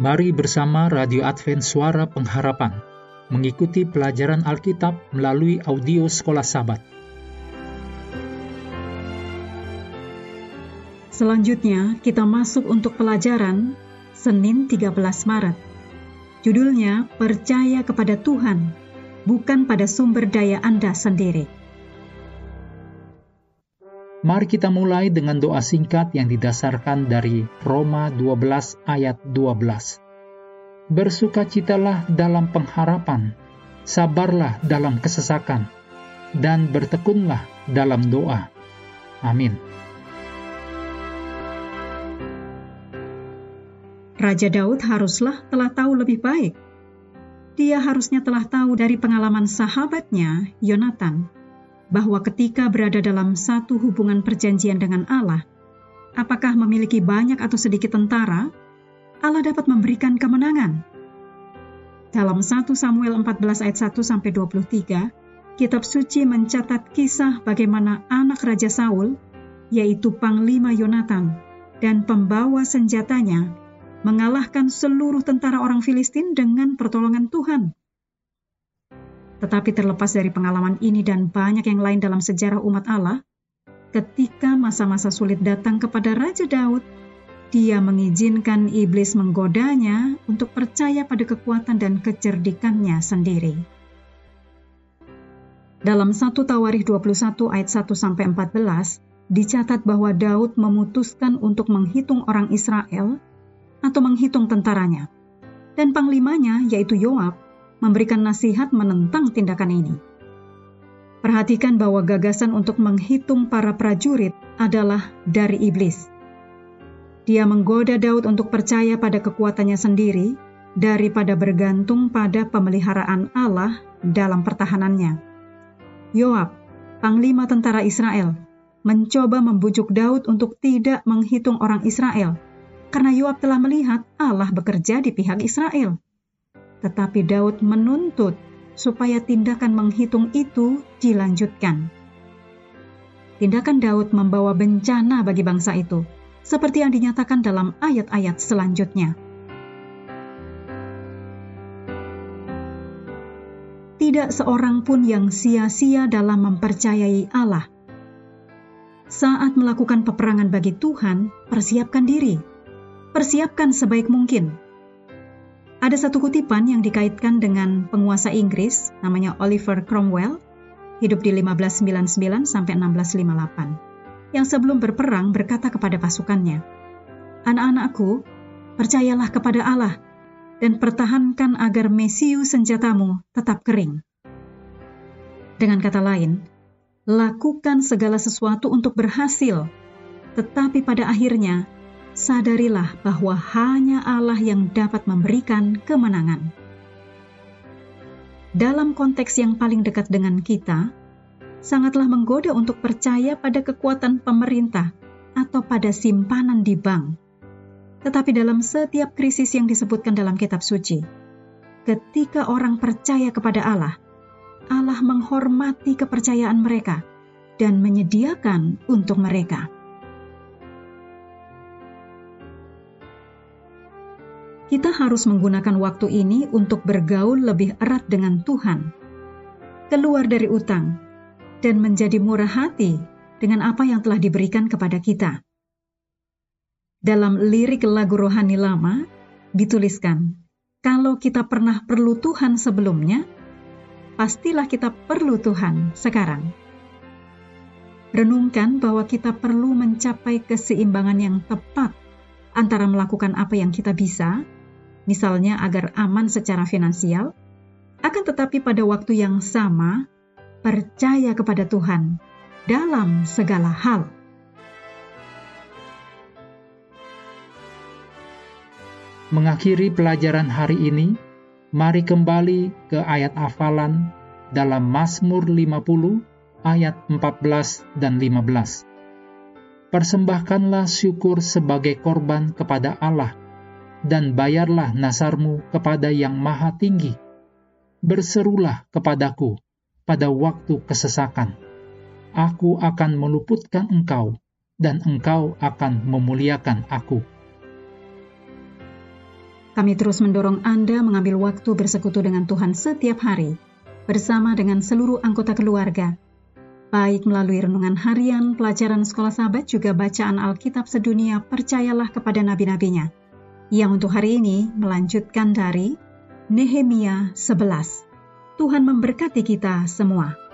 Mari bersama Radio Advent Suara Pengharapan mengikuti pelajaran Alkitab melalui audio Sekolah Sabat. Selanjutnya, kita masuk untuk pelajaran Senin 13 Maret. Judulnya Percaya kepada Tuhan, bukan pada sumber daya Anda sendiri. Mari kita mulai dengan doa singkat yang didasarkan dari Roma 12 ayat 12. Bersukacitalah dalam pengharapan, sabarlah dalam kesesakan, dan bertekunlah dalam doa. Amin. Raja Daud haruslah telah tahu lebih baik. Dia harusnya telah tahu dari pengalaman sahabatnya, Yonatan, bahwa ketika berada dalam satu hubungan perjanjian dengan Allah, apakah memiliki banyak atau sedikit tentara, Allah dapat memberikan kemenangan. Dalam 1 Samuel 14 ayat 1 sampai 23, kitab suci mencatat kisah bagaimana anak Raja Saul, yaitu Panglima Yonatan, dan pembawa senjatanya mengalahkan seluruh tentara orang Filistin dengan pertolongan Tuhan. Tetapi terlepas dari pengalaman ini dan banyak yang lain dalam sejarah umat Allah, ketika masa-masa sulit datang kepada Raja Daud, dia mengizinkan iblis menggodanya untuk percaya pada kekuatan dan kecerdikannya sendiri. Dalam 1 Tawarikh 21 ayat 1 sampai 14 dicatat bahwa Daud memutuskan untuk menghitung orang Israel atau menghitung tentaranya. Dan panglimanya yaitu Yoab memberikan nasihat menentang tindakan ini. Perhatikan bahwa gagasan untuk menghitung para prajurit adalah dari iblis. Dia menggoda Daud untuk percaya pada kekuatannya sendiri daripada bergantung pada pemeliharaan Allah dalam pertahanannya. Yoab, panglima tentara Israel, mencoba membujuk Daud untuk tidak menghitung orang Israel, karena Yoab telah melihat Allah bekerja di pihak Israel. Tetapi Daud menuntut supaya tindakan menghitung itu dilanjutkan. Tindakan Daud membawa bencana bagi bangsa itu, seperti yang dinyatakan dalam ayat-ayat selanjutnya. Tidak seorang pun yang sia-sia dalam mempercayai Allah. Saat melakukan peperangan bagi Tuhan, persiapkan diri. Persiapkan sebaik mungkin ada satu kutipan yang dikaitkan dengan penguasa Inggris namanya Oliver Cromwell, hidup di 1599 sampai 1658, yang sebelum berperang berkata kepada pasukannya, "Anak-anakku, percayalah kepada Allah dan pertahankan agar mesiu senjatamu tetap kering." Dengan kata lain, lakukan segala sesuatu untuk berhasil, tetapi pada akhirnya sadarilah bahwa hanya Allah yang dapat memberikan kemenangan. Dalam konteks yang paling dekat dengan kita, sangatlah menggoda untuk percaya pada kekuatan pemerintah atau pada simpanan di bank. Tetapi dalam setiap krisis yang disebutkan dalam kitab suci, ketika orang percaya kepada Allah, Allah menghormati kepercayaan mereka dan menyediakan untuk mereka. Kita harus menggunakan waktu ini untuk bergaul lebih erat dengan Tuhan, keluar dari utang, dan menjadi murah hati dengan apa yang telah diberikan kepada kita. Dalam lirik lagu rohani lama, dituliskan, kalau kita pernah perlu Tuhan sebelumnya, pastilah kita perlu Tuhan sekarang. Renungkan bahwa kita perlu mencapai keseimbangan yang tepat antara melakukan apa yang kita bisa misalnya agar aman secara finansial, akan tetapi pada waktu yang sama percaya kepada Tuhan dalam segala hal. Mengakhiri pelajaran hari ini, mari kembali ke ayat hafalan dalam Mazmur 50 ayat 14 dan 15. Persembahkanlah syukur sebagai korban kepada Allah dan bayarlah nasarmu kepada yang maha tinggi. Berserulah kepadaku pada waktu kesesakan. Aku akan meluputkan engkau, dan engkau akan memuliakan aku. Kami terus mendorong Anda mengambil waktu bersekutu dengan Tuhan setiap hari, bersama dengan seluruh anggota keluarga, baik melalui renungan harian, pelajaran sekolah sahabat, juga bacaan Alkitab sedunia, percayalah kepada nabi-nabinya yang untuk hari ini melanjutkan dari Nehemia 11. Tuhan memberkati kita semua.